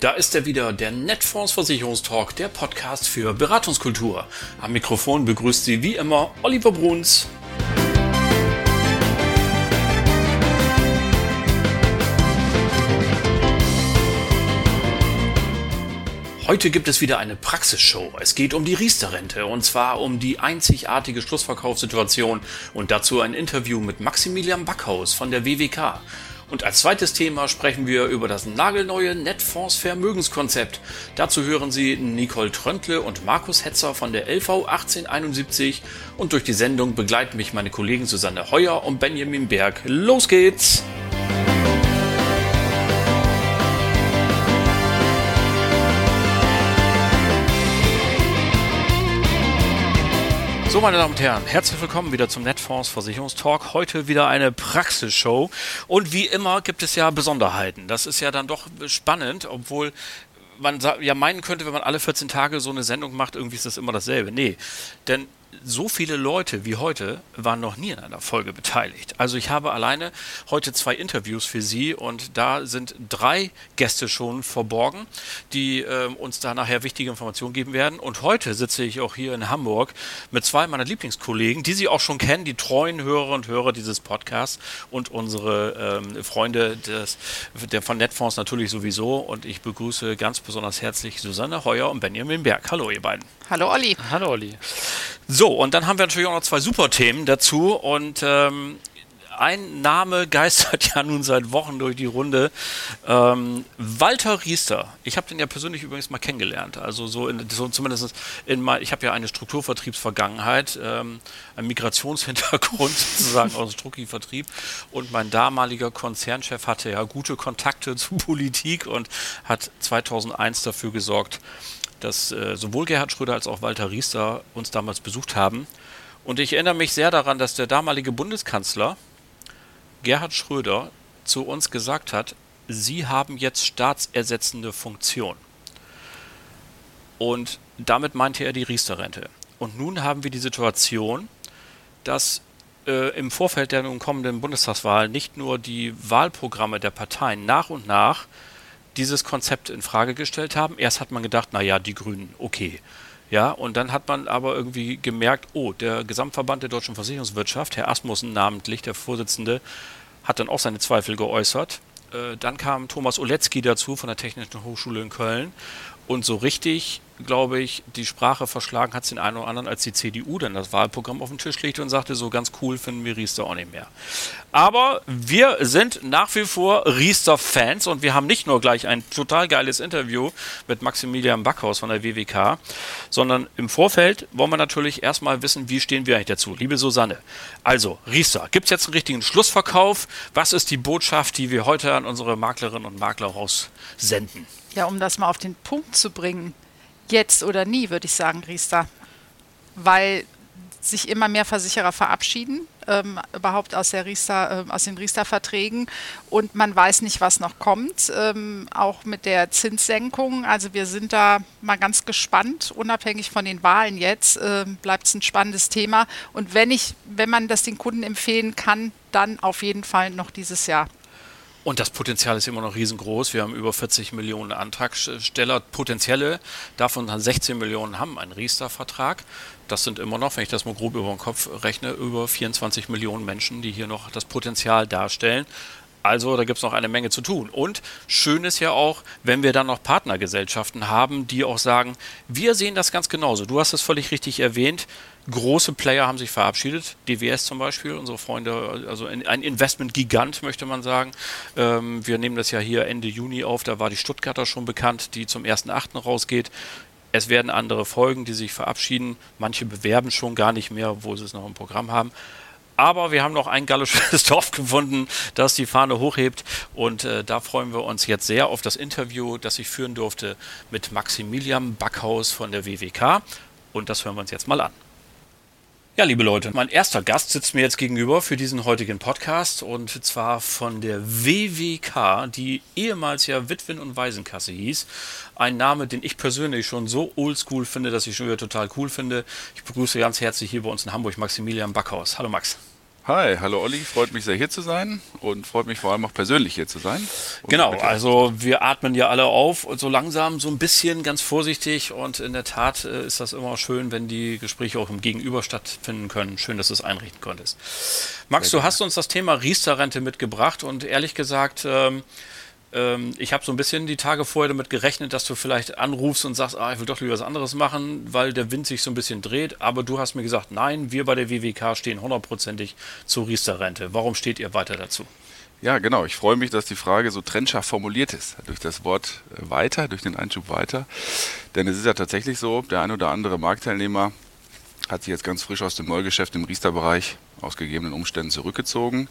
Da ist er wieder, der Netfonds Versicherungstalk, der Podcast für Beratungskultur. Am Mikrofon begrüßt Sie wie immer Oliver Bruns. Heute gibt es wieder eine Praxisshow. Es geht um die Riester-Rente und zwar um die einzigartige Schlussverkaufssituation und dazu ein Interview mit Maximilian Backhaus von der WWK. Und als zweites Thema sprechen wir über das nagelneue Netfonds Vermögenskonzept. Dazu hören Sie Nicole Tröntle und Markus Hetzer von der LV 1871 und durch die Sendung begleiten mich meine Kollegen Susanne Heuer und Benjamin Berg. Los geht's! So, meine Damen und Herren, herzlich willkommen wieder zum Netfonds Versicherungstalk. Heute wieder eine Praxisshow. Und wie immer gibt es ja Besonderheiten. Das ist ja dann doch spannend, obwohl man ja meinen könnte, wenn man alle 14 Tage so eine Sendung macht, irgendwie ist das immer dasselbe. Nee, denn so viele Leute wie heute waren noch nie in einer Folge beteiligt. Also ich habe alleine heute zwei Interviews für Sie und da sind drei Gäste schon verborgen, die äh, uns da nachher wichtige Informationen geben werden. Und heute sitze ich auch hier in Hamburg mit zwei meiner Lieblingskollegen, die Sie auch schon kennen, die treuen Hörer und Hörer dieses Podcasts und unsere ähm, Freunde des, der von Netfonds natürlich sowieso. Und ich begrüße ganz besonders herzlich Susanne Heuer und Benjamin Berg. Hallo ihr beiden. Hallo Olli. Hallo Olli. So, und dann haben wir natürlich auch noch zwei super Themen dazu. Und ähm, ein Name geistert ja nun seit Wochen durch die Runde. Ähm, Walter Riester. Ich habe den ja persönlich übrigens mal kennengelernt. Also so, in, so zumindest in mein, ich habe ja eine Strukturvertriebsvergangenheit, ähm, einen Migrationshintergrund sozusagen aus dem Strucki-Vertrieb. Und mein damaliger Konzernchef hatte ja gute Kontakte zu Politik und hat 2001 dafür gesorgt, dass äh, sowohl Gerhard Schröder als auch Walter Riester uns damals besucht haben. Und ich erinnere mich sehr daran, dass der damalige Bundeskanzler Gerhard Schröder zu uns gesagt hat, Sie haben jetzt staatsersetzende Funktion. Und damit meinte er die Riester-Rente. Und nun haben wir die Situation, dass äh, im Vorfeld der nun kommenden Bundestagswahl nicht nur die Wahlprogramme der Parteien nach und nach dieses Konzept in Frage gestellt haben. Erst hat man gedacht, naja, die Grünen, okay. Ja, und dann hat man aber irgendwie gemerkt, oh, der Gesamtverband der deutschen Versicherungswirtschaft, Herr Asmussen namentlich, der Vorsitzende, hat dann auch seine Zweifel geäußert. Äh, dann kam Thomas Oletzky dazu von der Technischen Hochschule in Köln. Und so richtig glaube ich, die Sprache verschlagen hat es den einen oder anderen, als die CDU dann das Wahlprogramm auf den Tisch legte und sagte, so ganz cool finden wir Riester auch nicht mehr. Aber wir sind nach wie vor Riester-Fans und wir haben nicht nur gleich ein total geiles Interview mit Maximilian Backhaus von der WWK, sondern im Vorfeld wollen wir natürlich erstmal wissen, wie stehen wir eigentlich dazu. Liebe Susanne, also Riester, gibt es jetzt einen richtigen Schlussverkauf? Was ist die Botschaft, die wir heute an unsere Maklerinnen und Makler raussenden? Ja, um das mal auf den Punkt zu bringen jetzt oder nie, würde ich sagen, Riester. Weil sich immer mehr Versicherer verabschieden, ähm, überhaupt aus, der Riester, äh, aus den Riester-Verträgen. Und man weiß nicht, was noch kommt, ähm, auch mit der Zinssenkung. Also wir sind da mal ganz gespannt, unabhängig von den Wahlen jetzt, äh, bleibt es ein spannendes Thema. Und wenn ich, wenn man das den Kunden empfehlen kann, dann auf jeden Fall noch dieses Jahr. Und das Potenzial ist immer noch riesengroß. Wir haben über 40 Millionen Antragsteller, potenzielle. Davon 16 Millionen haben einen Riester-Vertrag. Das sind immer noch, wenn ich das mal grob über den Kopf rechne, über 24 Millionen Menschen, die hier noch das Potenzial darstellen. Also da gibt es noch eine Menge zu tun. Und schön ist ja auch, wenn wir dann noch Partnergesellschaften haben, die auch sagen, wir sehen das ganz genauso. Du hast es völlig richtig erwähnt. Große Player haben sich verabschiedet. DWS zum Beispiel, unsere Freunde, also ein Investment-Gigant, möchte man sagen. Ähm, wir nehmen das ja hier Ende Juni auf, da war die Stuttgarter schon bekannt, die zum 1.8. rausgeht. Es werden andere folgen, die sich verabschieden. Manche bewerben schon gar nicht mehr, obwohl sie es noch im Programm haben. Aber wir haben noch ein gallisches Dorf gefunden, das die Fahne hochhebt. Und äh, da freuen wir uns jetzt sehr auf das Interview, das ich führen durfte mit Maximilian Backhaus von der WWK. Und das hören wir uns jetzt mal an. Ja, liebe Leute, mein erster Gast sitzt mir jetzt gegenüber für diesen heutigen Podcast und zwar von der WWK, die ehemals ja Witwen- und Waisenkasse hieß. Ein Name, den ich persönlich schon so oldschool finde, dass ich schon wieder total cool finde. Ich begrüße ganz herzlich hier bei uns in Hamburg Maximilian Backhaus. Hallo Max. Hi, hallo Olli, freut mich sehr hier zu sein und freut mich vor allem auch persönlich hier zu sein. Genau, also wir atmen ja alle auf und so langsam, so ein bisschen ganz vorsichtig und in der Tat äh, ist das immer schön, wenn die Gespräche auch im Gegenüber stattfinden können. Schön, dass du es einrichten konntest. Max, du hast uns das Thema Riester-Rente mitgebracht und ehrlich gesagt, ähm, ähm, ich habe so ein bisschen die Tage vorher damit gerechnet, dass du vielleicht anrufst und sagst, ah, ich will doch lieber was anderes machen, weil der Wind sich so ein bisschen dreht. Aber du hast mir gesagt, nein, wir bei der WWK stehen hundertprozentig zur Riester-Rente. Warum steht ihr weiter dazu? Ja, genau. Ich freue mich, dass die Frage so trennscharf formuliert ist. Durch das Wort äh, weiter, durch den Einschub weiter. Denn es ist ja tatsächlich so, der ein oder andere Marktteilnehmer hat sich jetzt ganz frisch aus dem Neugeschäft im Riester-Bereich aus gegebenen Umständen zurückgezogen.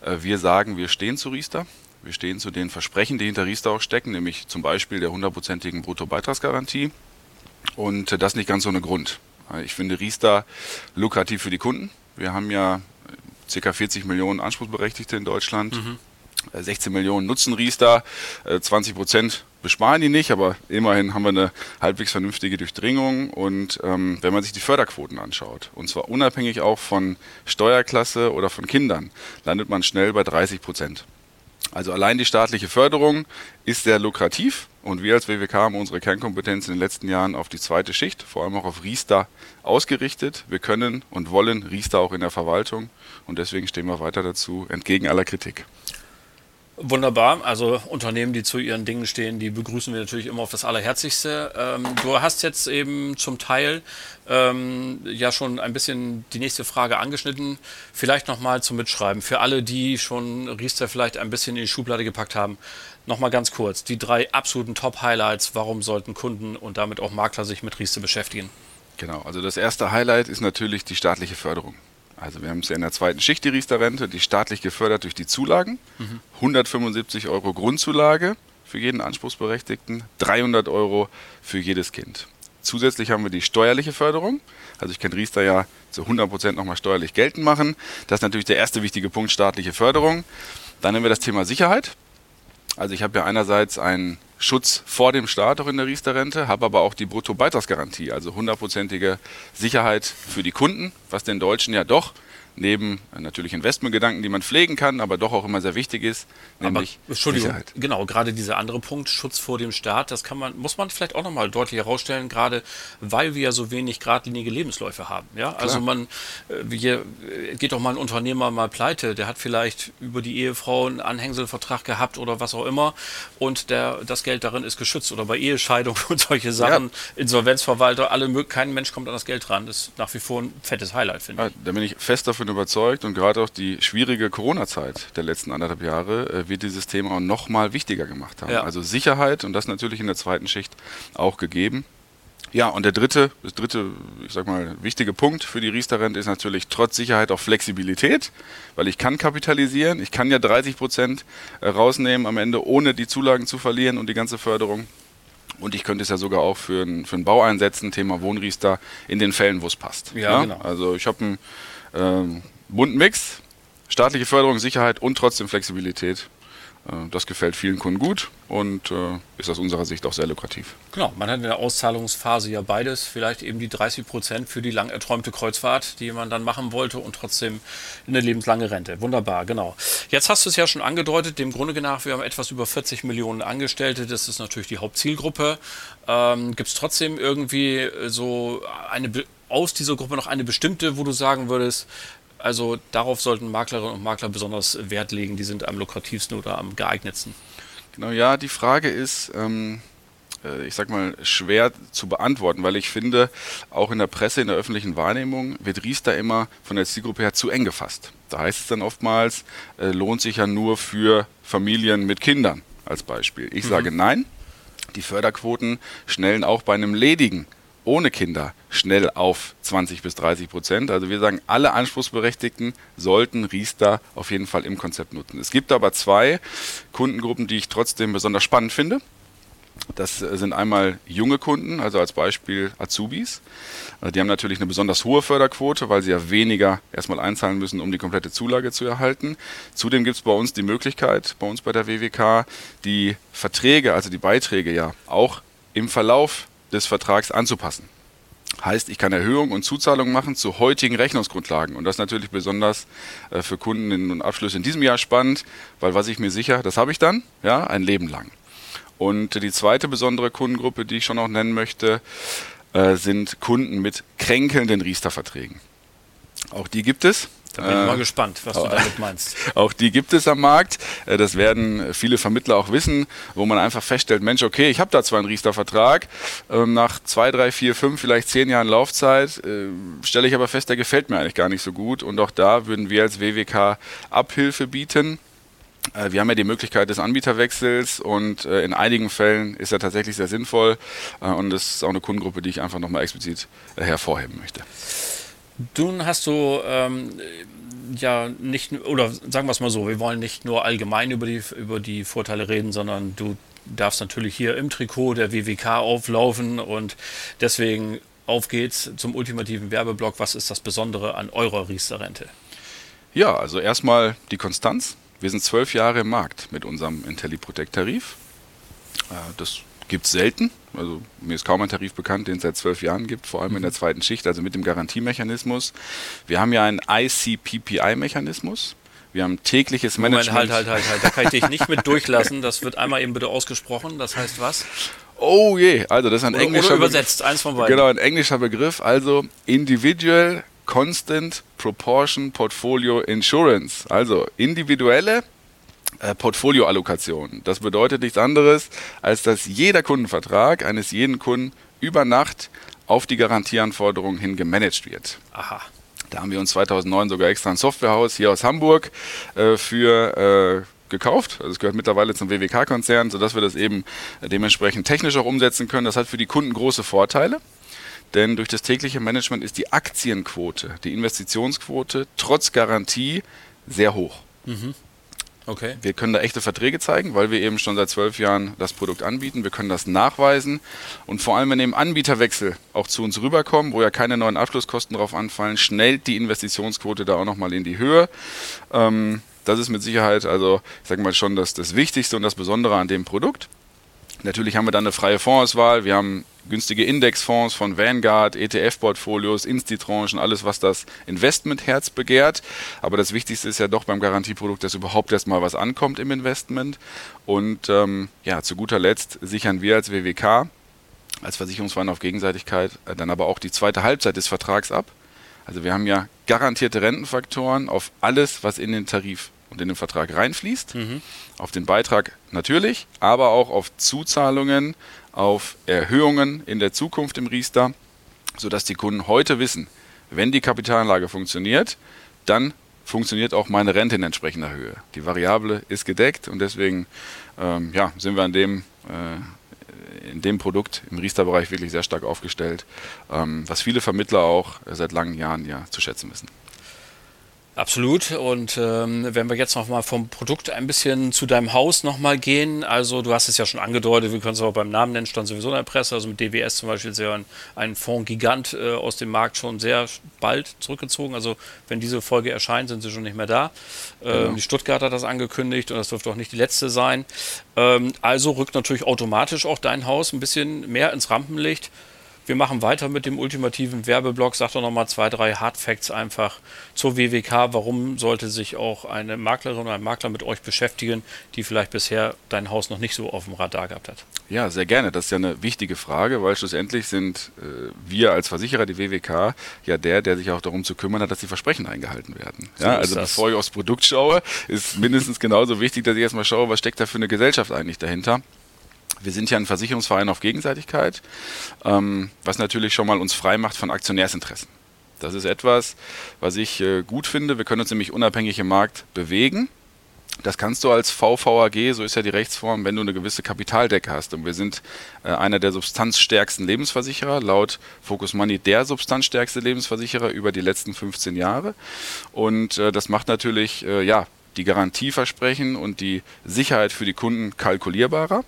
Äh, wir sagen, wir stehen zu Riester. Wir stehen zu den Versprechen, die hinter Riester auch stecken, nämlich zum Beispiel der hundertprozentigen Bruttobeitragsgarantie. Und das nicht ganz ohne Grund. Ich finde Riester lukrativ für die Kunden. Wir haben ja ca. 40 Millionen Anspruchsberechtigte in Deutschland. Mhm. 16 Millionen nutzen Riester, 20 Prozent besparen die nicht, aber immerhin haben wir eine halbwegs vernünftige Durchdringung. Und ähm, wenn man sich die Förderquoten anschaut, und zwar unabhängig auch von Steuerklasse oder von Kindern, landet man schnell bei 30 Prozent. Also allein die staatliche Förderung ist sehr lukrativ und wir als WWK haben unsere Kernkompetenz in den letzten Jahren auf die zweite Schicht, vor allem auch auf Riester ausgerichtet. Wir können und wollen Riester auch in der Verwaltung und deswegen stehen wir weiter dazu, entgegen aller Kritik. Wunderbar. Also Unternehmen, die zu ihren Dingen stehen, die begrüßen wir natürlich immer auf das Allerherzigste. Ähm, du hast jetzt eben zum Teil ähm, ja schon ein bisschen die nächste Frage angeschnitten. Vielleicht nochmal zum Mitschreiben. Für alle, die schon Riester vielleicht ein bisschen in die Schublade gepackt haben, nochmal ganz kurz. Die drei absoluten Top-Highlights. Warum sollten Kunden und damit auch Makler sich mit Riester beschäftigen? Genau. Also das erste Highlight ist natürlich die staatliche Förderung. Also wir haben es ja in der zweiten Schicht, die Riester-Rente, die staatlich gefördert durch die Zulagen. Mhm. 175 Euro Grundzulage für jeden Anspruchsberechtigten, 300 Euro für jedes Kind. Zusätzlich haben wir die steuerliche Förderung. Also ich kann Riester ja zu 100 Prozent nochmal steuerlich geltend machen. Das ist natürlich der erste wichtige Punkt, staatliche Förderung. Dann haben wir das Thema Sicherheit. Also ich habe ja einerseits einen Schutz vor dem Staat auch in der Riester-Rente, habe aber auch die Bruttobeitragsgarantie, also hundertprozentige Sicherheit für die Kunden, was den Deutschen ja doch neben natürlich Investmentgedanken, die man pflegen kann, aber doch auch immer sehr wichtig ist, nämlich aber, Entschuldigung, Sicherheit. Genau, gerade dieser andere Punkt, Schutz vor dem Staat, das kann man, muss man vielleicht auch nochmal deutlich herausstellen, gerade weil wir ja so wenig geradlinige Lebensläufe haben. Ja? Also man, äh, hier äh, geht doch mal ein Unternehmer mal pleite, der hat vielleicht über die Ehefrau einen Anhängselvertrag gehabt oder was auch immer und der, das Geld darin ist geschützt oder bei Ehescheidung und solche Sachen, ja. Insolvenzverwalter, alle, kein Mensch kommt an das Geld ran. Das ist nach wie vor ein fettes Highlight, finde ich. da bin ich fest davon davon überzeugt und gerade auch die schwierige Corona-Zeit der letzten anderthalb Jahre äh, wird dieses Thema auch noch mal wichtiger gemacht haben. Ja. Also Sicherheit und das natürlich in der zweiten Schicht auch gegeben. Ja, und der dritte, das dritte, ich sag mal, wichtige Punkt für die Riester-Rente ist natürlich trotz Sicherheit auch Flexibilität, weil ich kann kapitalisieren, ich kann ja 30 Prozent äh, rausnehmen am Ende, ohne die Zulagen zu verlieren und die ganze Förderung. Und ich könnte es ja sogar auch für, ein, für einen Bau einsetzen, Thema Wohnriester, in den Fällen, wo es passt. Ja, ja? Genau. Also ich habe einen ähm, bunten Mix, staatliche Förderung, Sicherheit und trotzdem Flexibilität. Äh, das gefällt vielen Kunden gut und äh, ist aus unserer Sicht auch sehr lukrativ. Genau, man hat in der Auszahlungsphase ja beides, vielleicht eben die 30 Prozent für die lang erträumte Kreuzfahrt, die man dann machen wollte und trotzdem eine lebenslange Rente. Wunderbar, genau. Jetzt hast du es ja schon angedeutet, dem Grunde nach, wir haben etwas über 40 Millionen Angestellte, das ist natürlich die Hauptzielgruppe. Ähm, Gibt es trotzdem irgendwie so eine aus dieser Gruppe noch eine bestimmte, wo du sagen würdest, also darauf sollten Maklerinnen und Makler besonders Wert legen, die sind am lukrativsten oder am geeignetsten? Genau, ja, die Frage ist, ähm, äh, ich sag mal, schwer zu beantworten, weil ich finde, auch in der Presse, in der öffentlichen Wahrnehmung wird Riester immer von der Zielgruppe her zu eng gefasst. Da heißt es dann oftmals, äh, lohnt sich ja nur für Familien mit Kindern als Beispiel. Ich mhm. sage nein, die Förderquoten schnellen auch bei einem ledigen ohne Kinder schnell auf 20 bis 30 Prozent. Also wir sagen, alle Anspruchsberechtigten sollten Riester auf jeden Fall im Konzept nutzen. Es gibt aber zwei Kundengruppen, die ich trotzdem besonders spannend finde. Das sind einmal junge Kunden, also als Beispiel Azubis. Die haben natürlich eine besonders hohe Förderquote, weil sie ja weniger erstmal einzahlen müssen, um die komplette Zulage zu erhalten. Zudem gibt es bei uns die Möglichkeit, bei uns bei der WWK, die Verträge, also die Beiträge ja auch im Verlauf des Vertrags anzupassen. Heißt, ich kann Erhöhungen und Zuzahlungen machen zu heutigen Rechnungsgrundlagen. Und das natürlich besonders äh, für Kunden und Abschlüsse in diesem Jahr spannend, weil was ich mir sicher, das habe ich dann, ja, ein Leben lang. Und die zweite besondere Kundengruppe, die ich schon noch nennen möchte, äh, sind Kunden mit kränkelnden Riester-Verträgen. Auch die gibt es. Da bin ich mal äh, gespannt, was du damit meinst. Auch die gibt es am Markt. Äh, das werden viele Vermittler auch wissen, wo man einfach feststellt, Mensch, okay, ich habe da zwar einen Riester-Vertrag, ähm, nach zwei, drei, vier, fünf, vielleicht zehn Jahren Laufzeit äh, stelle ich aber fest, der gefällt mir eigentlich gar nicht so gut. Und auch da würden wir als WWK Abhilfe bieten. Wir haben ja die Möglichkeit des Anbieterwechsels und in einigen Fällen ist er tatsächlich sehr sinnvoll und das ist auch eine Kundengruppe, die ich einfach nochmal explizit hervorheben möchte. Nun hast du ähm, ja nicht, oder sagen wir es mal so, wir wollen nicht nur allgemein über die, über die Vorteile reden, sondern du darfst natürlich hier im Trikot der WWK auflaufen und deswegen auf geht's zum ultimativen Werbeblock. Was ist das Besondere an eurer Riester-Rente? Ja, also erstmal die Konstanz. Wir sind zwölf Jahre im Markt mit unserem IntelliProtect-Tarif. Äh, das gibt es selten. Also mir ist kaum ein Tarif bekannt, den es seit zwölf Jahren gibt, vor allem in der mhm. zweiten Schicht, also mit dem Garantiemechanismus. Wir haben ja einen ICPPI-Mechanismus. Wir haben tägliches Management. Moment, halt, halt, halt, halt. Da kann ich dich nicht mit durchlassen. Das wird einmal eben bitte ausgesprochen. Das heißt was? Oh je, also das ist ein oder, englischer oder übersetzt, Begriff. eins von beiden. Genau, ein englischer Begriff. Also Individual Constant Proportion Portfolio Insurance. Also individuelle äh, Portfolioallokation. Das bedeutet nichts anderes, als dass jeder Kundenvertrag eines jeden Kunden über Nacht auf die Garantieanforderungen hin gemanagt wird. Aha. Da haben wir uns 2009 sogar extra ein Softwarehaus hier aus Hamburg äh, für äh, gekauft. Also es gehört mittlerweile zum WWK-Konzern, sodass wir das eben dementsprechend technisch auch umsetzen können. Das hat für die Kunden große Vorteile. Denn durch das tägliche Management ist die Aktienquote, die Investitionsquote trotz Garantie sehr hoch. Mhm. Okay. Wir können da echte Verträge zeigen, weil wir eben schon seit zwölf Jahren das Produkt anbieten. Wir können das nachweisen und vor allem, wenn eben Anbieterwechsel auch zu uns rüberkommen, wo ja keine neuen Abschlusskosten drauf anfallen, schnellt die Investitionsquote da auch nochmal in die Höhe. Ähm, das ist mit Sicherheit, also ich sage mal schon, das, das Wichtigste und das Besondere an dem Produkt. Natürlich haben wir dann eine freie Fondsauswahl. Wir haben günstige Indexfonds von Vanguard, ETF-Portfolios, Institranchen, alles, was das Investmentherz begehrt. Aber das Wichtigste ist ja doch beim Garantieprodukt, dass überhaupt erstmal was ankommt im Investment. Und ähm, ja, zu guter Letzt sichern wir als WWK, als Versicherungsverein auf Gegenseitigkeit, äh, dann aber auch die zweite Halbzeit des Vertrags ab. Also wir haben ja garantierte Rentenfaktoren auf alles, was in den Tarif und in den Vertrag reinfließt. Mhm. Auf den Beitrag natürlich, aber auch auf Zuzahlungen, auf Erhöhungen in der Zukunft im Riester, sodass die Kunden heute wissen, wenn die Kapitalanlage funktioniert, dann funktioniert auch meine Rente in entsprechender Höhe. Die Variable ist gedeckt und deswegen ähm, ja, sind wir an dem, äh, in dem Produkt im Riester-Bereich wirklich sehr stark aufgestellt, ähm, was viele Vermittler auch seit langen Jahren ja zu schätzen wissen. Absolut. Und ähm, wenn wir jetzt nochmal vom Produkt ein bisschen zu deinem Haus nochmal gehen, also du hast es ja schon angedeutet, wir können es auch beim Namen nennen, stand sowieso in der Presse, also mit DWS zum Beispiel ist ja ein, ein Fonds-Gigant äh, aus dem Markt schon sehr bald zurückgezogen. Also wenn diese Folge erscheint, sind sie schon nicht mehr da. Ähm, genau. Die Stuttgart hat das angekündigt und das dürfte auch nicht die letzte sein. Ähm, also rückt natürlich automatisch auch dein Haus ein bisschen mehr ins Rampenlicht. Wir machen weiter mit dem ultimativen Werbeblock. Sag doch nochmal zwei, drei Hardfacts einfach zur WWK. Warum sollte sich auch eine Maklerin oder ein Makler mit euch beschäftigen, die vielleicht bisher dein Haus noch nicht so auf dem Radar gehabt hat? Ja, sehr gerne. Das ist ja eine wichtige Frage, weil schlussendlich sind äh, wir als Versicherer, die WWK, ja der, der sich auch darum zu kümmern hat, dass die Versprechen eingehalten werden. So ja, also das. bevor ich aufs Produkt schaue, ist mindestens genauso wichtig, dass ich erstmal schaue, was steckt da für eine Gesellschaft eigentlich dahinter. Wir sind ja ein Versicherungsverein auf Gegenseitigkeit, ähm, was natürlich schon mal uns frei macht von Aktionärsinteressen. Das ist etwas, was ich äh, gut finde. Wir können uns nämlich unabhängig im Markt bewegen. Das kannst du als VVAG, so ist ja die Rechtsform, wenn du eine gewisse Kapitaldecke hast. Und wir sind äh, einer der substanzstärksten Lebensversicherer, laut Focus Money der substanzstärkste Lebensversicherer über die letzten 15 Jahre. Und äh, das macht natürlich äh, ja, die Garantieversprechen und die Sicherheit für die Kunden kalkulierbarer.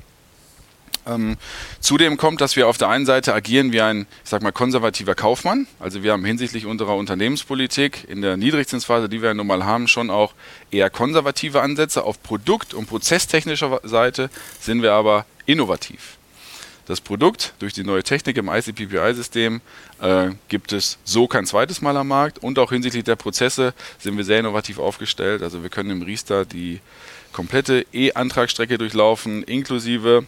Ähm, zudem kommt, dass wir auf der einen Seite agieren wie ein, ich sag mal, konservativer Kaufmann. Also wir haben hinsichtlich unserer Unternehmenspolitik in der Niedrigzinsphase, die wir ja nun mal haben, schon auch eher konservative Ansätze. Auf Produkt- und prozesstechnischer Seite sind wir aber innovativ. Das Produkt durch die neue Technik im ICPPI-System äh, gibt es so kein zweites Mal am Markt und auch hinsichtlich der Prozesse sind wir sehr innovativ aufgestellt. Also wir können im Riester die komplette E-Antragsstrecke durchlaufen, inklusive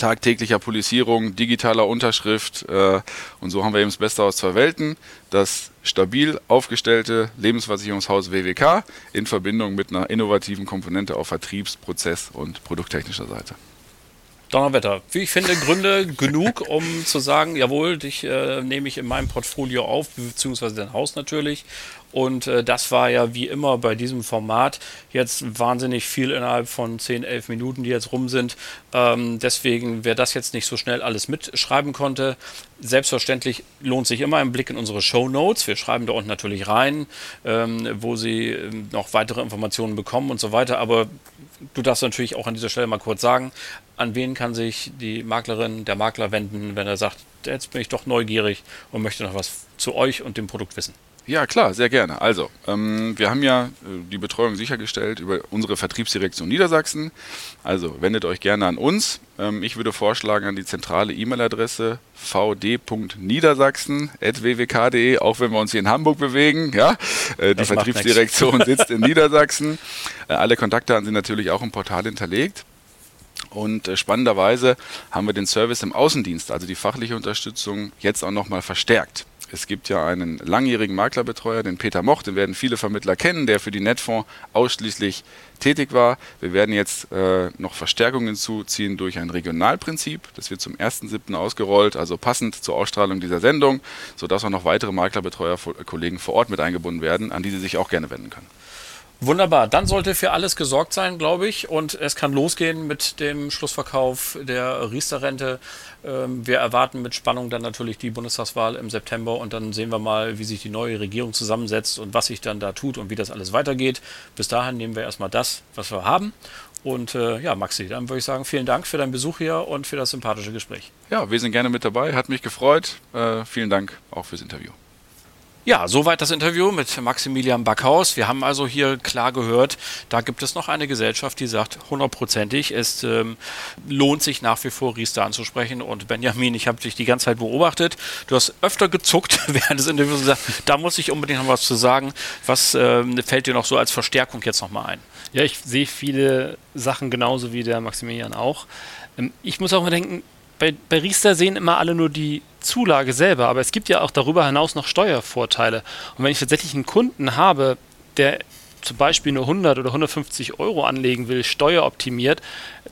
tagtäglicher Polizierung, digitaler Unterschrift äh, und so haben wir eben das Beste aus zwei Welten. Das stabil aufgestellte Lebensversicherungshaus WWK in Verbindung mit einer innovativen Komponente auf Vertriebs-, Prozess- und produkttechnischer Seite. Donnerwetter. Wie ich finde, Gründe genug, um zu sagen, jawohl, dich äh, nehme ich in meinem Portfolio auf, beziehungsweise dein Haus natürlich. Und äh, das war ja wie immer bei diesem Format jetzt wahnsinnig viel innerhalb von 10, 11 Minuten, die jetzt rum sind. Ähm, deswegen, wer das jetzt nicht so schnell alles mitschreiben konnte, selbstverständlich lohnt sich immer ein Blick in unsere Show Notes. Wir schreiben da unten natürlich rein, ähm, wo Sie ähm, noch weitere Informationen bekommen und so weiter. Aber du darfst natürlich auch an dieser Stelle mal kurz sagen, an wen kann sich die Maklerin, der Makler wenden, wenn er sagt, jetzt bin ich doch neugierig und möchte noch was zu euch und dem Produkt wissen. Ja, klar, sehr gerne. Also, ähm, wir haben ja äh, die Betreuung sichergestellt über unsere Vertriebsdirektion Niedersachsen. Also, wendet euch gerne an uns. Ähm, ich würde vorschlagen an die zentrale E-Mail-Adresse vd.niedersachsen.wwk.de, auch wenn wir uns hier in Hamburg bewegen. Ja? Äh, die Vertriebsdirektion sitzt in Niedersachsen. Äh, alle Kontaktdaten sind natürlich auch im Portal hinterlegt. Und äh, spannenderweise haben wir den Service im Außendienst, also die fachliche Unterstützung, jetzt auch nochmal verstärkt. Es gibt ja einen langjährigen Maklerbetreuer, den Peter Moch, den werden viele Vermittler kennen, der für die Netfonds ausschließlich tätig war. Wir werden jetzt äh, noch Verstärkungen hinzuziehen durch ein Regionalprinzip. Das wird zum 1.7. ausgerollt, also passend zur Ausstrahlung dieser Sendung, sodass auch noch weitere Maklerbetreuerkollegen vor Ort mit eingebunden werden, an die Sie sich auch gerne wenden können. Wunderbar, dann sollte für alles gesorgt sein, glaube ich. Und es kann losgehen mit dem Schlussverkauf der Riester-Rente. Ähm, wir erwarten mit Spannung dann natürlich die Bundestagswahl im September und dann sehen wir mal, wie sich die neue Regierung zusammensetzt und was sich dann da tut und wie das alles weitergeht. Bis dahin nehmen wir erstmal das, was wir haben. Und äh, ja, Maxi, dann würde ich sagen, vielen Dank für deinen Besuch hier und für das sympathische Gespräch. Ja, wir sind gerne mit dabei, hat mich gefreut. Äh, vielen Dank auch fürs Interview. Ja, soweit das Interview mit Maximilian Backhaus. Wir haben also hier klar gehört, da gibt es noch eine Gesellschaft, die sagt, hundertprozentig, es ähm, lohnt sich nach wie vor Riester anzusprechen. Und Benjamin, ich habe dich die ganze Zeit beobachtet. Du hast öfter gezuckt während des Interviews und gesagt, da muss ich unbedingt noch was zu sagen. Was ähm, fällt dir noch so als Verstärkung jetzt nochmal ein? Ja, ich sehe viele Sachen genauso wie der Maximilian auch. Ähm, ich muss auch mal denken, bei, bei Riester sehen immer alle nur die Zulage selber, aber es gibt ja auch darüber hinaus noch Steuervorteile. Und wenn ich tatsächlich einen Kunden habe, der zum Beispiel nur 100 oder 150 Euro anlegen will, steueroptimiert,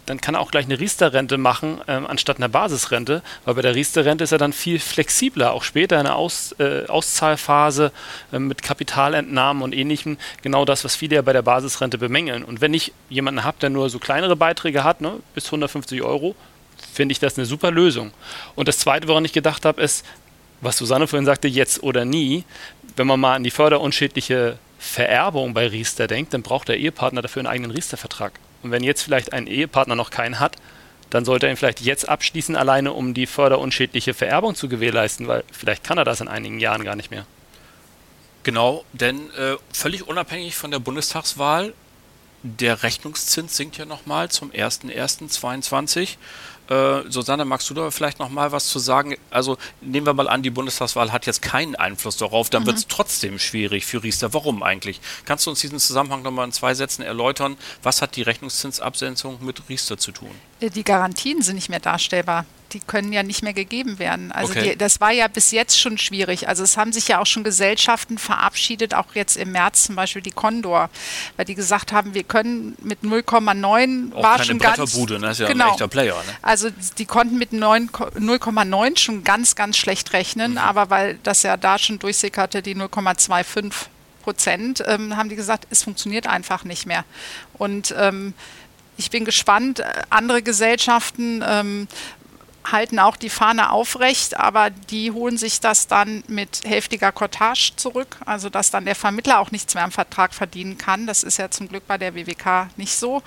dann kann er auch gleich eine Riester-Rente machen, ähm, anstatt einer Basisrente, weil bei der Riester-Rente ist er dann viel flexibler, auch später in der Aus, äh, Auszahlphase äh, mit Kapitalentnahmen und ähnlichem, genau das, was viele ja bei der Basisrente bemängeln. Und wenn ich jemanden habe, der nur so kleinere Beiträge hat, ne, bis 150 Euro, finde ich das eine super Lösung. Und das Zweite, woran ich gedacht habe, ist, was Susanne vorhin sagte, jetzt oder nie. Wenn man mal an die förderunschädliche Vererbung bei Riester denkt, dann braucht der Ehepartner dafür einen eigenen Riester-Vertrag. Und wenn jetzt vielleicht ein Ehepartner noch keinen hat, dann sollte er ihn vielleicht jetzt abschließen, alleine um die förderunschädliche Vererbung zu gewährleisten, weil vielleicht kann er das in einigen Jahren gar nicht mehr. Genau, denn äh, völlig unabhängig von der Bundestagswahl, der Rechnungszins sinkt ja nochmal zum 01.01.22. Äh, Susanne, magst du da vielleicht noch mal was zu sagen? Also nehmen wir mal an, die Bundestagswahl hat jetzt keinen Einfluss darauf, dann mhm. wird es trotzdem schwierig für Riester. Warum eigentlich? Kannst du uns diesen Zusammenhang noch mal in zwei Sätzen erläutern? Was hat die Rechnungszinsabsenkung mit Riester zu tun? Äh, die Garantien sind nicht mehr darstellbar die können ja nicht mehr gegeben werden. Also okay. die, das war ja bis jetzt schon schwierig. Also es haben sich ja auch schon Gesellschaften verabschiedet, auch jetzt im März zum Beispiel die Condor, weil die gesagt haben, wir können mit 0,9 war keine schon ganz ne? ist ja genau. ein echter Player. Ne? Also die konnten mit 0,9 schon ganz, ganz schlecht rechnen, mhm. aber weil das ja da schon durchsickerte, die 0,25 Prozent, ähm, haben die gesagt, es funktioniert einfach nicht mehr. Und ähm, ich bin gespannt, andere Gesellschaften, ähm, halten auch die Fahne aufrecht, aber die holen sich das dann mit heftiger Cottage zurück, also dass dann der Vermittler auch nichts mehr am Vertrag verdienen kann. Das ist ja zum Glück bei der WWK nicht so.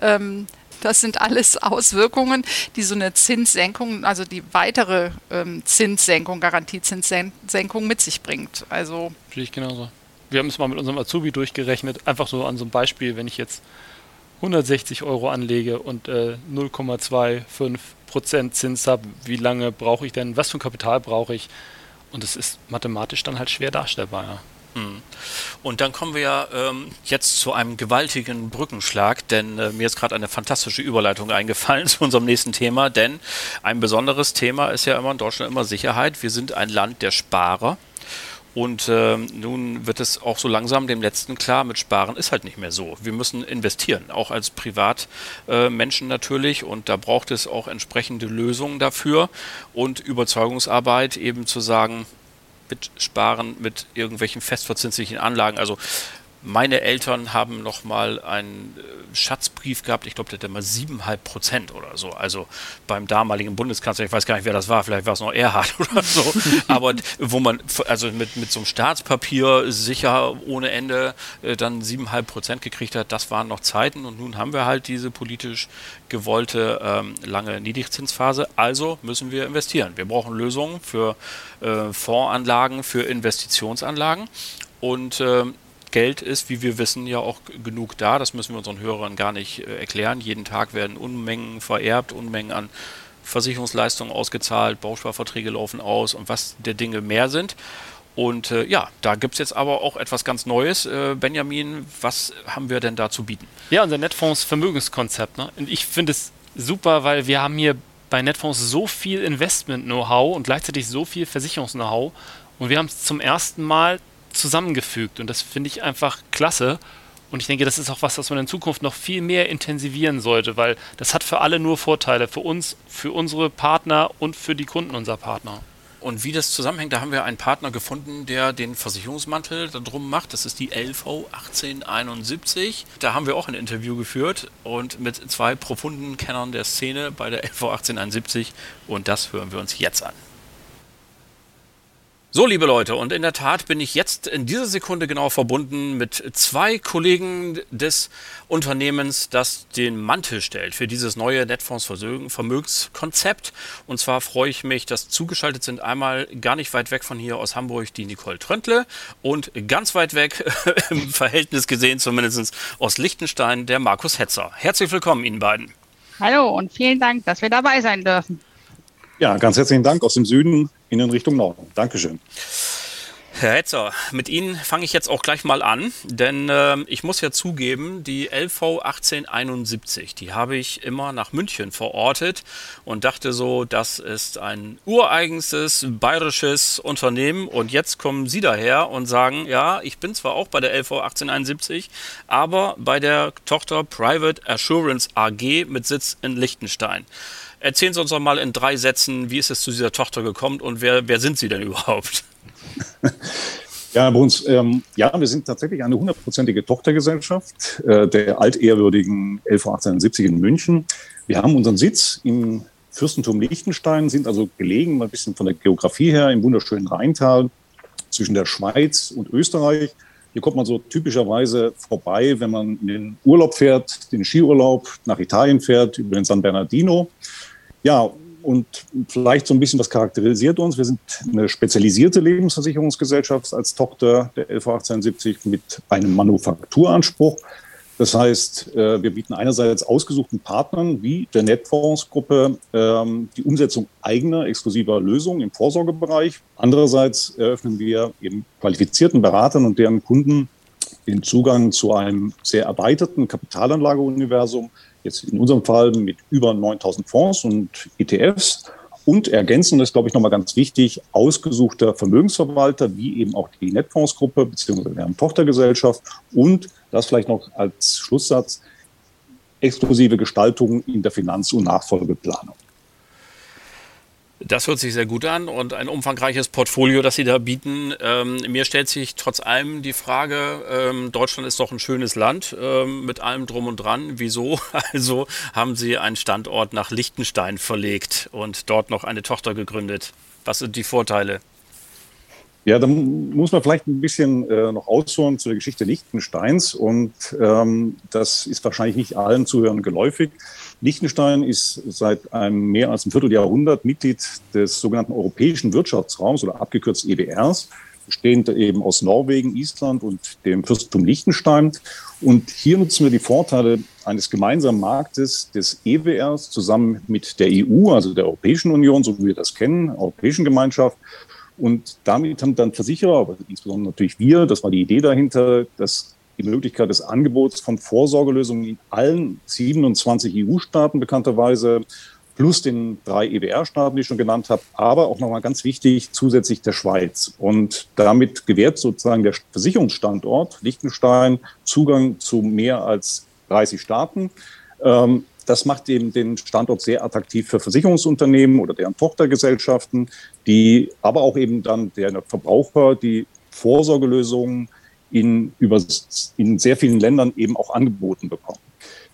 Ähm, das sind alles Auswirkungen, die so eine Zinssenkung, also die weitere ähm, Zinssenkung, Garantiezinssenkung mit sich bringt. Also Sehe genauso. Wir haben es mal mit unserem Azubi durchgerechnet, einfach so an so einem Beispiel, wenn ich jetzt 160 Euro anlege und äh, 0,25% Zins habe, wie lange brauche ich denn, was für ein Kapital brauche ich? Und es ist mathematisch dann halt schwer darstellbar. Ja. Hm. Und dann kommen wir ja ähm, jetzt zu einem gewaltigen Brückenschlag, denn äh, mir ist gerade eine fantastische Überleitung eingefallen zu unserem nächsten Thema, denn ein besonderes Thema ist ja immer in Deutschland immer Sicherheit. Wir sind ein Land der Sparer. Und äh, nun wird es auch so langsam dem Letzten klar, mit Sparen ist halt nicht mehr so. Wir müssen investieren, auch als Privatmenschen äh, natürlich. Und da braucht es auch entsprechende Lösungen dafür und Überzeugungsarbeit eben zu sagen, mit Sparen, mit irgendwelchen festverzinslichen Anlagen. Also meine Eltern haben noch mal einen äh, Schatzbrief gehabt, ich glaube, der hatte mal siebeneinhalb Prozent oder so. Also beim damaligen Bundeskanzler, ich weiß gar nicht, wer das war, vielleicht war es noch Erhard oder so. Aber wo man, also mit, mit so einem Staatspapier sicher ohne Ende äh, dann siebeneinhalb Prozent gekriegt hat, das waren noch Zeiten. Und nun haben wir halt diese politisch gewollte ähm, lange Niedrigzinsphase. Also müssen wir investieren. Wir brauchen Lösungen für äh, Fondsanlagen, für Investitionsanlagen. Und ähm, Geld ist, wie wir wissen, ja auch genug da. Das müssen wir unseren Hörern gar nicht äh, erklären. Jeden Tag werden Unmengen vererbt, Unmengen an Versicherungsleistungen ausgezahlt, Bausparverträge laufen aus und was der Dinge mehr sind. Und äh, ja, da gibt es jetzt aber auch etwas ganz Neues. Äh, Benjamin, was haben wir denn da zu bieten? Ja, unser Netfonds Vermögenskonzept. Ne? Und ich finde es super, weil wir haben hier bei Netfonds so viel Investment-Know-how und gleichzeitig so viel Versicherungs-Know-how. Und wir haben es zum ersten Mal zusammengefügt und das finde ich einfach klasse. Und ich denke, das ist auch was, was man in Zukunft noch viel mehr intensivieren sollte, weil das hat für alle nur Vorteile, für uns, für unsere Partner und für die Kunden unserer Partner. Und wie das zusammenhängt, da haben wir einen Partner gefunden, der den Versicherungsmantel darum macht. Das ist die LV 1871. Da haben wir auch ein Interview geführt und mit zwei profunden Kennern der Szene bei der LV 1871. Und das hören wir uns jetzt an. So, liebe Leute, und in der Tat bin ich jetzt in dieser Sekunde genau verbunden mit zwei Kollegen des Unternehmens, das den Mantel stellt für dieses neue Netfonds-Vermögenskonzept. Und zwar freue ich mich, dass zugeschaltet sind einmal gar nicht weit weg von hier aus Hamburg die Nicole Tröntle und ganz weit weg im Verhältnis gesehen, zumindest aus Liechtenstein, der Markus Hetzer. Herzlich willkommen Ihnen beiden. Hallo und vielen Dank, dass wir dabei sein dürfen. Ja, ganz herzlichen Dank aus dem Süden in Richtung Norden. Dankeschön. Herr Hetzer, mit Ihnen fange ich jetzt auch gleich mal an, denn äh, ich muss ja zugeben, die LV 1871, die habe ich immer nach München verortet und dachte so, das ist ein ureigenstes bayerisches Unternehmen und jetzt kommen Sie daher und sagen, ja, ich bin zwar auch bei der LV 1871, aber bei der Tochter Private Assurance AG mit Sitz in Liechtenstein. Erzählen Sie uns doch mal in drei Sätzen, wie ist es zu dieser Tochter gekommen und wer, wer sind Sie denn überhaupt? Ja, bei uns, ähm, ja, wir sind tatsächlich eine hundertprozentige Tochtergesellschaft äh, der altehrwürdigen LV 1870 in München. Wir haben unseren Sitz im Fürstentum Liechtenstein, sind also gelegen, ein bisschen von der Geografie her, im wunderschönen Rheintal zwischen der Schweiz und Österreich. Hier kommt man so typischerweise vorbei, wenn man in den Urlaub fährt, den Skiurlaub nach Italien fährt, über den San Bernardino. Ja, und vielleicht so ein bisschen, was charakterisiert uns. Wir sind eine spezialisierte Lebensversicherungsgesellschaft als Tochter der LV 1870 mit einem Manufakturanspruch. Das heißt, äh, wir bieten einerseits ausgesuchten Partnern wie der Netfonds-Gruppe ähm, die Umsetzung eigener exklusiver Lösungen im Vorsorgebereich. Andererseits eröffnen wir eben qualifizierten Beratern und deren Kunden den Zugang zu einem sehr erweiterten Kapitalanlageuniversum, jetzt in unserem Fall mit über 9000 Fonds und ETFs und ergänzen, das ist, glaube ich, nochmal ganz wichtig, ausgesuchter Vermögensverwalter, wie eben auch die Netfondsgruppe bzw. deren Tochtergesellschaft und das vielleicht noch als Schlusssatz, exklusive Gestaltung in der Finanz- und Nachfolgeplanung. Das hört sich sehr gut an und ein umfangreiches Portfolio, das Sie da bieten. Ähm, mir stellt sich trotz allem die Frage, ähm, Deutschland ist doch ein schönes Land ähm, mit allem drum und dran. Wieso also haben Sie einen Standort nach Liechtenstein verlegt und dort noch eine Tochter gegründet? Was sind die Vorteile? Ja, dann muss man vielleicht ein bisschen äh, noch ausholen zu der Geschichte Liechtensteins und ähm, das ist wahrscheinlich nicht allen Zuhörern geläufig. Liechtenstein ist seit einem mehr als einem Vierteljahrhundert Mitglied des sogenannten Europäischen Wirtschaftsraums oder abgekürzt EWRs. bestehend eben aus Norwegen, Island und dem Fürstentum Liechtenstein. Und hier nutzen wir die Vorteile eines gemeinsamen Marktes des EWRs zusammen mit der EU, also der Europäischen Union, so wie wir das kennen, Europäischen Gemeinschaft. Und damit haben dann Versicherer, aber insbesondere natürlich wir, das war die Idee dahinter, dass die Möglichkeit des Angebots von Vorsorgelösungen in allen 27 EU-Staaten bekannterweise plus den drei EWR-Staaten, die ich schon genannt habe, aber auch nochmal ganz wichtig, zusätzlich der Schweiz. Und damit gewährt sozusagen der Versicherungsstandort Liechtenstein Zugang zu mehr als 30 Staaten. Ähm, das macht eben den Standort sehr attraktiv für Versicherungsunternehmen oder deren Tochtergesellschaften, die aber auch eben dann der Verbraucher die Vorsorgelösungen in, über, in sehr vielen Ländern eben auch angeboten bekommen.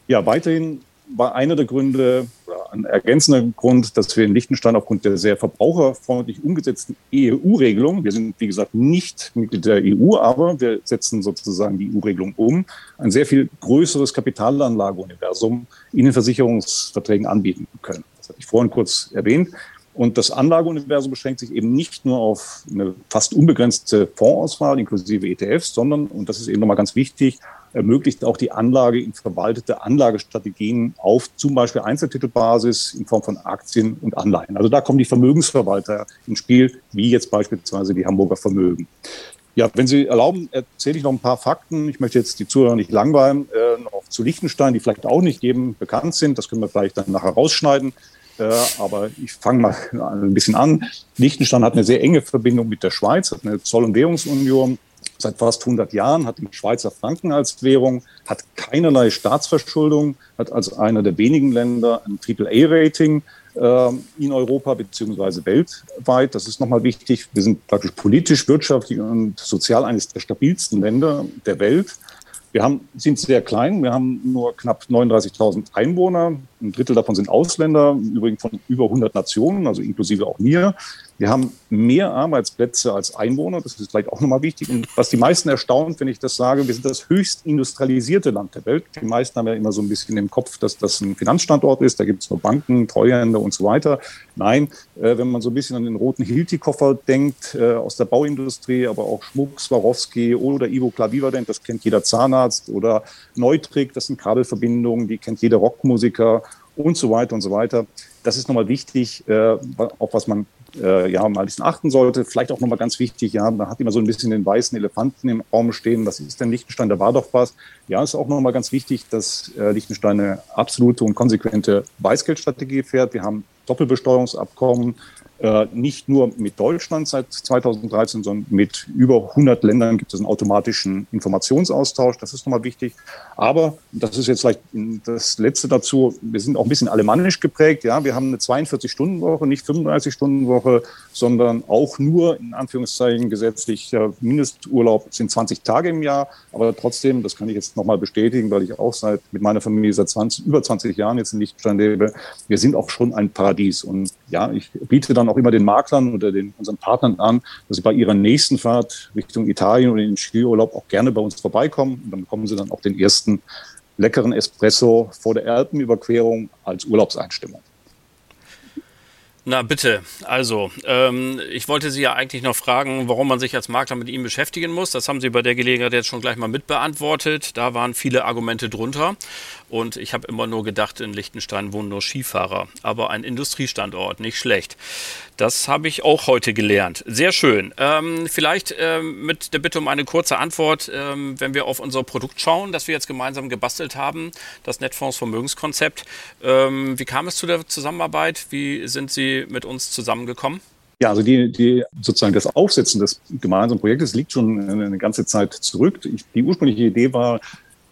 Ja, weiterhin war einer der Gründe, ein ergänzender Grund, dass wir in Liechtenstein aufgrund der sehr verbraucherfreundlich umgesetzten EU-Regelung, wir sind wie gesagt nicht Mitglied der EU, aber wir setzen sozusagen die EU-Regelung um, ein sehr viel größeres Kapitalanlageuniversum in den Versicherungsverträgen anbieten können. Das hatte ich vorhin kurz erwähnt. Und das Anlageuniversum beschränkt sich eben nicht nur auf eine fast unbegrenzte Fondsauswahl inklusive ETFs, sondern, und das ist eben nochmal ganz wichtig, ermöglicht auch die Anlage in verwaltete Anlagestrategien auf zum Beispiel Einzeltitelbasis in Form von Aktien und Anleihen. Also da kommen die Vermögensverwalter ins Spiel, wie jetzt beispielsweise die Hamburger Vermögen. Ja, wenn Sie erlauben, erzähle ich noch ein paar Fakten. Ich möchte jetzt die Zuhörer nicht langweilen. Äh, noch zu Liechtenstein, die vielleicht auch nicht jedem bekannt sind. Das können wir vielleicht dann nachher rausschneiden. Äh, aber ich fange mal ein bisschen an. Liechtenstein hat eine sehr enge Verbindung mit der Schweiz, hat eine Zoll- und Währungsunion seit fast 100 Jahren, hat den Schweizer Franken als Währung, hat keinerlei Staatsverschuldung, hat als einer der wenigen Länder ein AAA-Rating äh, in Europa beziehungsweise weltweit. Das ist nochmal wichtig. Wir sind praktisch politisch, wirtschaftlich und sozial eines der stabilsten Länder der Welt. Wir haben, sind sehr klein. Wir haben nur knapp 39.000 Einwohner. Ein Drittel davon sind Ausländer, übrigens von über 100 Nationen, also inklusive auch mir. Wir haben mehr Arbeitsplätze als Einwohner, das ist vielleicht auch nochmal wichtig. Und was die meisten erstaunt, wenn ich das sage, wir sind das höchst industrialisierte Land der Welt. Die meisten haben ja immer so ein bisschen im Kopf, dass das ein Finanzstandort ist, da gibt es nur Banken, Treuhänder und so weiter. Nein, äh, wenn man so ein bisschen an den roten Hilti-Koffer denkt, äh, aus der Bauindustrie, aber auch Schmuck, Swarovski oder Ivo Klaviva denkt, das kennt jeder Zahnarzt oder Neutrik, das sind Kabelverbindungen, die kennt jeder Rockmusiker und so weiter und so weiter. Das ist nochmal wichtig, äh, auf was man äh, ja, mal ein bisschen achten sollte. Vielleicht auch nochmal ganz wichtig, ja, man hat immer so ein bisschen den weißen Elefanten im Raum stehen. Was ist denn Liechtenstein? Da war doch was. Ja, ist auch nochmal ganz wichtig, dass äh, Liechtenstein eine absolute und konsequente Weißgeldstrategie fährt. Wir haben Doppelbesteuerungsabkommen äh, nicht nur mit Deutschland seit 2013, sondern mit über 100 Ländern gibt es einen automatischen Informationsaustausch. Das ist nochmal wichtig. Aber, das ist jetzt vielleicht das Letzte dazu, wir sind auch ein bisschen alemannisch geprägt. Ja, wir haben eine 42-Stunden-Woche, nicht 35-Stunden-Woche, sondern auch nur in Anführungszeichen gesetzlich Mindesturlaub sind 20 Tage im Jahr. Aber trotzdem, das kann ich jetzt nochmal bestätigen, weil ich auch seit mit meiner Familie seit 20, über 20 Jahren jetzt in Liechtenstein lebe. Wir sind auch schon ein Paradies. Und ja, ich biete dann auch immer den Maklern oder den, unseren Partnern an, dass sie bei ihrer nächsten Fahrt Richtung Italien oder in den Skiurlaub auch gerne bei uns vorbeikommen. Und dann bekommen sie dann auch den ersten leckeren Espresso vor der Alpenüberquerung als Urlaubseinstimmung. Na bitte, also ähm, ich wollte Sie ja eigentlich noch fragen, warum man sich als Makler mit ihm beschäftigen muss. Das haben Sie bei der Gelegenheit jetzt schon gleich mal mitbeantwortet. Da waren viele Argumente drunter und ich habe immer nur gedacht, in Liechtenstein wohnen nur Skifahrer, aber ein Industriestandort, nicht schlecht. Das habe ich auch heute gelernt. Sehr schön. Ähm, vielleicht ähm, mit der Bitte um eine kurze Antwort, ähm, wenn wir auf unser Produkt schauen, das wir jetzt gemeinsam gebastelt haben, das Netfonds Vermögenskonzept. Ähm, wie kam es zu der Zusammenarbeit? Wie sind Sie mit uns zusammengekommen? Ja, also die, die sozusagen das Aufsetzen des gemeinsamen Projektes liegt schon eine ganze Zeit zurück. Die ursprüngliche Idee war,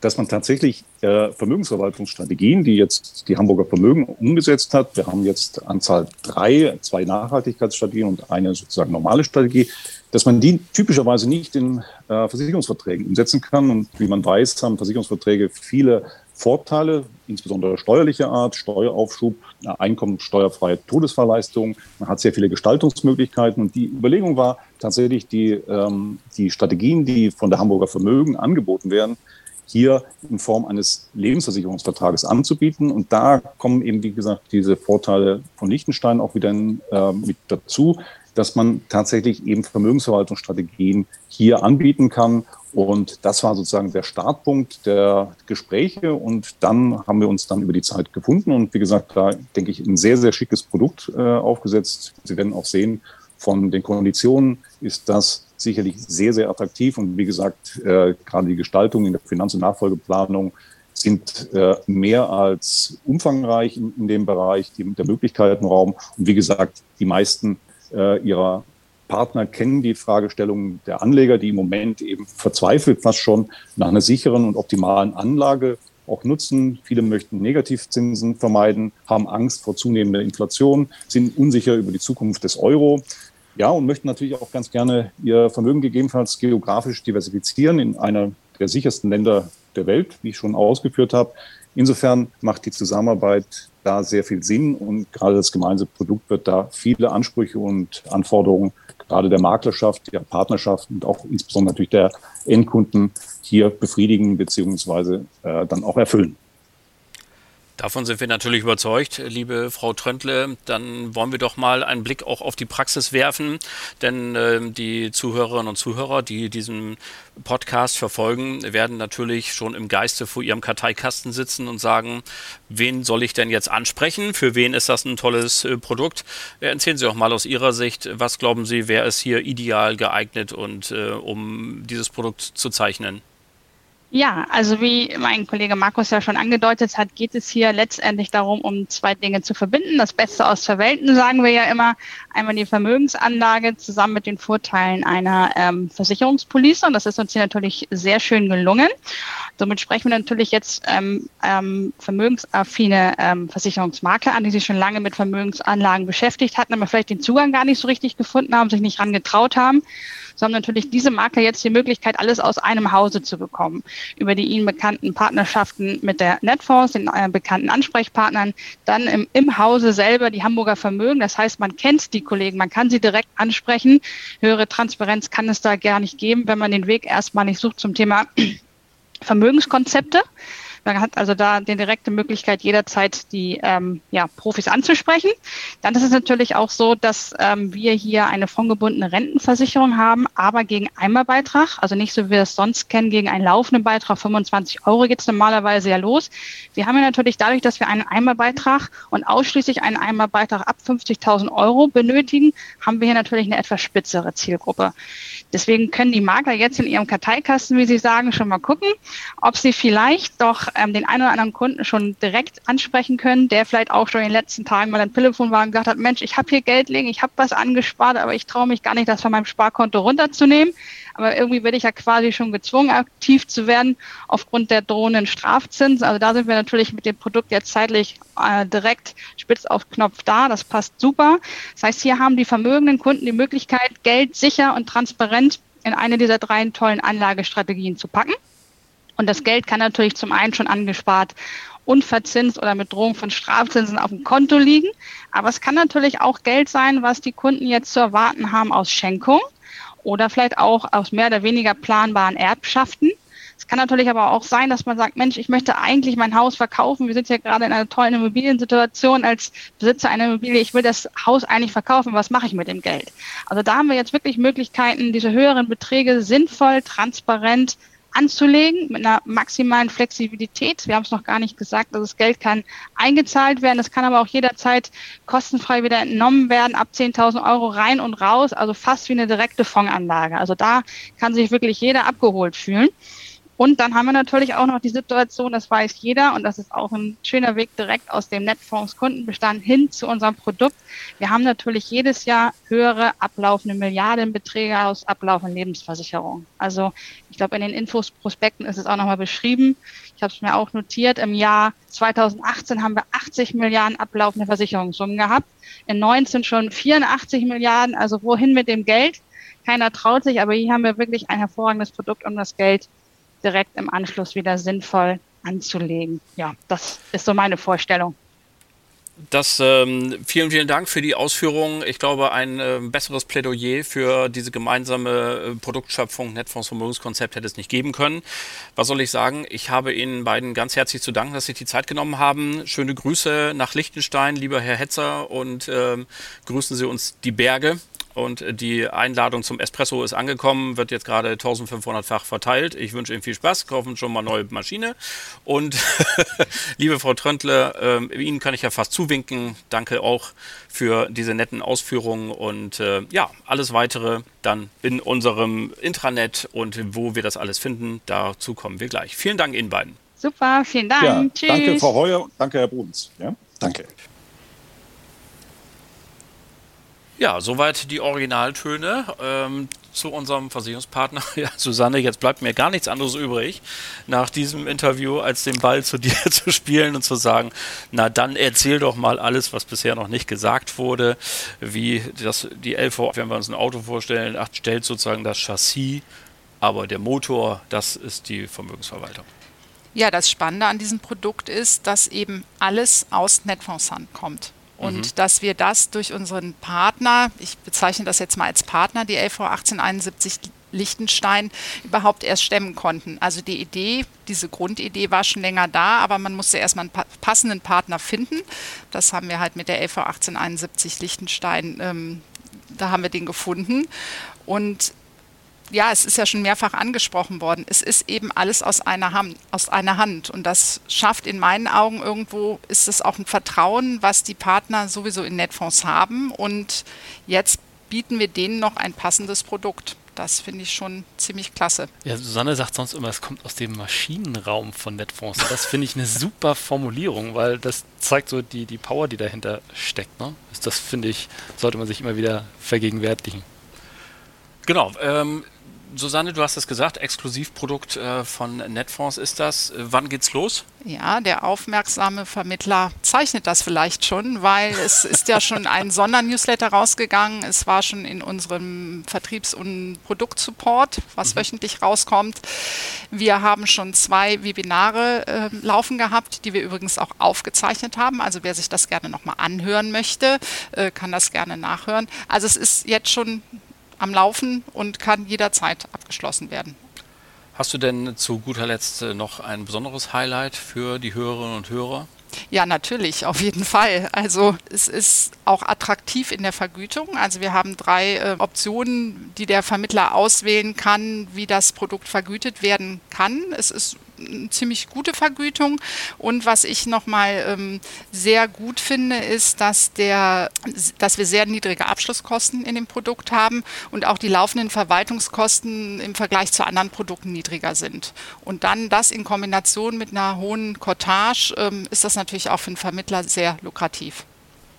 dass man tatsächlich äh, Vermögensverwaltungsstrategien, die jetzt die Hamburger Vermögen umgesetzt hat, wir haben jetzt Anzahl drei, zwei Nachhaltigkeitsstrategien und eine sozusagen normale Strategie, dass man die typischerweise nicht in äh, Versicherungsverträgen umsetzen kann. Und wie man weiß, haben Versicherungsverträge viele Vorteile, insbesondere steuerlicher Art, Steueraufschub, einkommensteuerfreie Todesfallleistung. Man hat sehr viele Gestaltungsmöglichkeiten. Und die Überlegung war tatsächlich, die, ähm, die Strategien, die von der Hamburger Vermögen angeboten werden, hier in Form eines Lebensversicherungsvertrages anzubieten. Und da kommen eben, wie gesagt, diese Vorteile von Liechtenstein auch wieder in, äh, mit dazu, dass man tatsächlich eben Vermögensverwaltungsstrategien hier anbieten kann. Und das war sozusagen der Startpunkt der Gespräche. Und dann haben wir uns dann über die Zeit gefunden. Und wie gesagt, da denke ich, ein sehr, sehr schickes Produkt äh, aufgesetzt. Sie werden auch sehen, von den Konditionen ist das sicherlich sehr, sehr attraktiv. Und wie gesagt, äh, gerade die Gestaltung in der Finanz- und Nachfolgeplanung sind äh, mehr als umfangreich in, in dem Bereich, die, der Möglichkeitenraum. Und wie gesagt, die meisten äh, ihrer Partner kennen die Fragestellungen der Anleger, die im Moment eben verzweifelt fast schon nach einer sicheren und optimalen Anlage auch nutzen. Viele möchten Negativzinsen vermeiden, haben Angst vor zunehmender Inflation, sind unsicher über die Zukunft des Euro. Ja, und möchten natürlich auch ganz gerne ihr Vermögen gegebenenfalls geografisch diversifizieren in einer der sichersten Länder der Welt, wie ich schon ausgeführt habe. Insofern macht die Zusammenarbeit da sehr viel Sinn und gerade das gemeinsame Produkt wird da viele Ansprüche und Anforderungen gerade der Maklerschaft, der Partnerschaft und auch insbesondere natürlich der Endkunden hier befriedigen beziehungsweise äh, dann auch erfüllen. Davon sind wir natürlich überzeugt, liebe Frau Tröntle. Dann wollen wir doch mal einen Blick auch auf die Praxis werfen, denn äh, die Zuhörerinnen und Zuhörer, die diesen Podcast verfolgen, werden natürlich schon im Geiste vor ihrem Karteikasten sitzen und sagen, wen soll ich denn jetzt ansprechen? Für wen ist das ein tolles äh, Produkt? Erzählen Sie auch mal aus Ihrer Sicht, was glauben Sie, wer ist hier ideal geeignet und äh, um dieses Produkt zu zeichnen? Ja, also wie mein Kollege Markus ja schon angedeutet hat, geht es hier letztendlich darum, um zwei Dinge zu verbinden. Das Beste aus zwei sagen wir ja immer. Einmal die Vermögensanlage zusammen mit den Vorteilen einer ähm, Versicherungspolice. Und das ist uns hier natürlich sehr schön gelungen. Somit sprechen wir natürlich jetzt ähm, ähm, vermögensaffine ähm, Versicherungsmakler an, die sich schon lange mit Vermögensanlagen beschäftigt hatten, aber vielleicht den Zugang gar nicht so richtig gefunden haben, sich nicht ran getraut haben so haben natürlich diese Makler jetzt die Möglichkeit, alles aus einem Hause zu bekommen. Über die ihnen bekannten Partnerschaften mit der Netfonds, den äh, bekannten Ansprechpartnern, dann im, im Hause selber die Hamburger Vermögen. Das heißt, man kennt die Kollegen, man kann sie direkt ansprechen. Höhere Transparenz kann es da gar nicht geben, wenn man den Weg erstmal nicht sucht zum Thema Vermögenskonzepte. Man hat also da die direkte Möglichkeit, jederzeit die ähm, ja, Profis anzusprechen. Dann ist es natürlich auch so, dass ähm, wir hier eine fondgebundene Rentenversicherung haben, aber gegen Einmalbeitrag, also nicht so wie wir es sonst kennen, gegen einen laufenden Beitrag 25 Euro geht es normalerweise ja los. Wir haben ja natürlich dadurch, dass wir einen Einmalbeitrag und ausschließlich einen Einmalbeitrag ab 50.000 Euro benötigen, haben wir hier natürlich eine etwas spitzere Zielgruppe. Deswegen können die Makler jetzt in ihrem Karteikasten, wie Sie sagen, schon mal gucken, ob sie vielleicht doch ähm, den einen oder anderen Kunden schon direkt ansprechen können, der vielleicht auch schon in den letzten Tagen mal am Telefon war und gesagt hat, Mensch, ich habe hier Geld liegen, ich habe was angespart, aber ich traue mich gar nicht, das von meinem Sparkonto runterzunehmen. Aber irgendwie werde ich ja quasi schon gezwungen, aktiv zu werden aufgrund der drohenden Strafzinsen. Also da sind wir natürlich mit dem Produkt jetzt zeitlich äh, direkt spitz auf Knopf da. Das passt super. Das heißt, hier haben die vermögenden Kunden die Möglichkeit, Geld sicher und transparent in eine dieser drei tollen Anlagestrategien zu packen. Und das Geld kann natürlich zum einen schon angespart unverzinst oder mit Drohung von Strafzinsen auf dem Konto liegen. Aber es kann natürlich auch Geld sein, was die Kunden jetzt zu erwarten haben aus Schenkung oder vielleicht auch aus mehr oder weniger planbaren Erbschaften. Es kann natürlich aber auch sein, dass man sagt, Mensch, ich möchte eigentlich mein Haus verkaufen. Wir sind ja gerade in einer tollen Immobiliensituation als Besitzer einer Immobilie. Ich will das Haus eigentlich verkaufen. Was mache ich mit dem Geld? Also da haben wir jetzt wirklich Möglichkeiten, diese höheren Beträge sinnvoll, transparent anzulegen mit einer maximalen Flexibilität. Wir haben es noch gar nicht gesagt, also das Geld kann eingezahlt werden, das kann aber auch jederzeit kostenfrei wieder entnommen werden, ab 10.000 Euro rein und raus, also fast wie eine direkte Fondsanlage. Also da kann sich wirklich jeder abgeholt fühlen. Und dann haben wir natürlich auch noch die Situation, das weiß jeder, und das ist auch ein schöner Weg direkt aus dem Netfonds Kundenbestand hin zu unserem Produkt. Wir haben natürlich jedes Jahr höhere ablaufende Milliardenbeträge aus ablaufenden Lebensversicherungen. Also ich glaube, in den Infos Prospekten ist es auch nochmal beschrieben. Ich habe es mir auch notiert. Im Jahr 2018 haben wir 80 Milliarden ablaufende Versicherungssummen gehabt. In 19 schon 84 Milliarden. Also wohin mit dem Geld? Keiner traut sich, aber hier haben wir wirklich ein hervorragendes Produkt, um das Geld direkt im Anschluss wieder sinnvoll anzulegen. Ja, das ist so meine Vorstellung. Das ähm, vielen, vielen Dank für die Ausführungen. Ich glaube, ein äh, besseres Plädoyer für diese gemeinsame äh, Produktschöpfung Netfonds Vermögenskonzept hätte es nicht geben können. Was soll ich sagen? Ich habe Ihnen beiden ganz herzlich zu danken, dass Sie die Zeit genommen haben. Schöne Grüße nach Liechtenstein, lieber Herr Hetzer, und ähm, grüßen Sie uns die Berge. Und die Einladung zum Espresso ist angekommen, wird jetzt gerade 1500-fach verteilt. Ich wünsche Ihnen viel Spaß, kaufen schon mal neue Maschine. Und liebe Frau Tröntle, äh, Ihnen kann ich ja fast zuwinken. Danke auch für diese netten Ausführungen und äh, ja, alles weitere dann in unserem Intranet und wo wir das alles finden, dazu kommen wir gleich. Vielen Dank Ihnen beiden. Super, vielen Dank. Ja, Tschüss. Danke, Frau Heuer. Danke, Herr Bruns. Ja, danke. Ja, soweit die Originaltöne ähm, zu unserem Versicherungspartner. Ja, Susanne, jetzt bleibt mir gar nichts anderes übrig, nach diesem Interview, als den Ball zu dir zu spielen und zu sagen, na dann erzähl doch mal alles, was bisher noch nicht gesagt wurde, wie das, die LV, wenn wir uns ein Auto vorstellen, stellt sozusagen das Chassis, aber der Motor, das ist die Vermögensverwaltung. Ja, das Spannende an diesem Produkt ist, dass eben alles aus Netfondshand kommt. Und mhm. dass wir das durch unseren Partner, ich bezeichne das jetzt mal als Partner, die LV 1871 Liechtenstein, überhaupt erst stemmen konnten. Also die Idee, diese Grundidee war schon länger da, aber man musste erstmal einen passenden Partner finden. Das haben wir halt mit der LV 1871 Liechtenstein, ähm, da haben wir den gefunden. Und ja, es ist ja schon mehrfach angesprochen worden, es ist eben alles aus einer, Hand, aus einer Hand. Und das schafft in meinen Augen irgendwo, ist es auch ein Vertrauen, was die Partner sowieso in Netfonds haben. Und jetzt bieten wir denen noch ein passendes Produkt. Das finde ich schon ziemlich klasse. Ja, Susanne sagt sonst immer, es kommt aus dem Maschinenraum von Netfonds. Und das finde ich eine super Formulierung, weil das zeigt so die, die Power, die dahinter steckt. Ne? Das finde ich, sollte man sich immer wieder vergegenwärtigen. Genau. Ähm, Susanne, du hast es gesagt, Exklusivprodukt äh, von Netfonds ist das. Äh, wann geht's los? Ja, der aufmerksame Vermittler zeichnet das vielleicht schon, weil es ist ja schon ein Sondernewsletter rausgegangen. Es war schon in unserem Vertriebs- und Produktsupport, was mhm. wöchentlich rauskommt. Wir haben schon zwei Webinare äh, laufen gehabt, die wir übrigens auch aufgezeichnet haben. Also wer sich das gerne nochmal anhören möchte, äh, kann das gerne nachhören. Also es ist jetzt schon am Laufen und kann jederzeit abgeschlossen werden. Hast du denn zu guter Letzt äh, noch ein besonderes Highlight für die Hörerinnen und Hörer? Ja, natürlich, auf jeden Fall. Also es ist auch attraktiv in der Vergütung. Also wir haben drei äh, Optionen, die der Vermittler auswählen kann, wie das Produkt vergütet werden kann. Es ist ziemlich gute Vergütung. Und was ich nochmal ähm, sehr gut finde, ist, dass, der, dass wir sehr niedrige Abschlusskosten in dem Produkt haben und auch die laufenden Verwaltungskosten im Vergleich zu anderen Produkten niedriger sind. Und dann das in Kombination mit einer hohen Cottage ähm, ist das natürlich auch für einen Vermittler sehr lukrativ.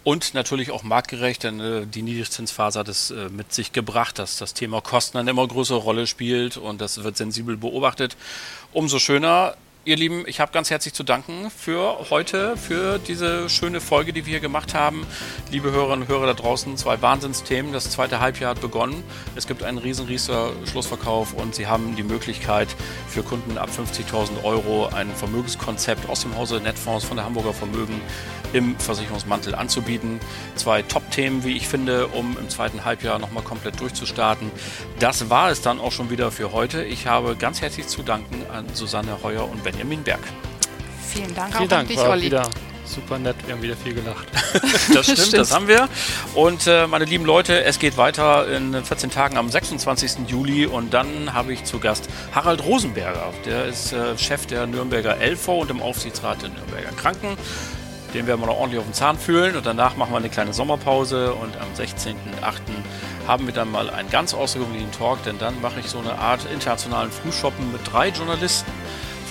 Und natürlich auch marktgerecht, denn äh, die Niedrigzinsphase hat es äh, mit sich gebracht, dass das Thema Kosten eine immer größere Rolle spielt und das wird sensibel beobachtet. Umso schöner, Ihr Lieben, ich habe ganz herzlich zu danken für heute, für diese schöne Folge, die wir hier gemacht haben. Liebe Hörerinnen und Hörer da draußen, zwei Wahnsinnsthemen. Das zweite Halbjahr hat begonnen. Es gibt einen riesen Riester Schlussverkauf und Sie haben die Möglichkeit für Kunden ab 50.000 Euro ein Vermögenskonzept aus dem Hause Netfonds von der Hamburger Vermögen im Versicherungsmantel anzubieten. Zwei Top-Themen, wie ich finde, um im zweiten Halbjahr nochmal komplett durchzustarten. Das war es dann auch schon wieder für heute. Ich habe ganz herzlich zu danken an Susanne Heuer und Benjamin Berg. Vielen Dank Vielen auch Dank, an dich, Olli. Wieder super nett, wir haben wieder viel gelacht. das stimmt, stimmt, das haben wir. Und äh, meine lieben Leute, es geht weiter in 14 Tagen am 26. Juli und dann habe ich zu Gast Harald Rosenberger. Der ist äh, Chef der Nürnberger LV und im Aufsichtsrat der Nürnberger Kranken. Den werden wir noch ordentlich auf den Zahn fühlen und danach machen wir eine kleine Sommerpause und am 16.08. haben wir dann mal einen ganz außergewöhnlichen Talk, denn dann mache ich so eine Art internationalen Frühshoppen mit drei Journalisten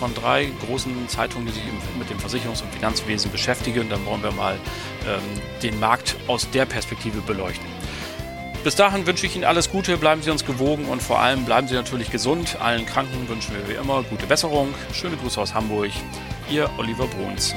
von drei großen Zeitungen, die sich mit dem Versicherungs- und Finanzwesen beschäftigen. Dann wollen wir mal ähm, den Markt aus der Perspektive beleuchten. Bis dahin wünsche ich Ihnen alles Gute, bleiben Sie uns gewogen und vor allem bleiben Sie natürlich gesund. Allen Kranken wünschen wir wie immer gute Besserung. Schöne Grüße aus Hamburg. Ihr Oliver Bruns.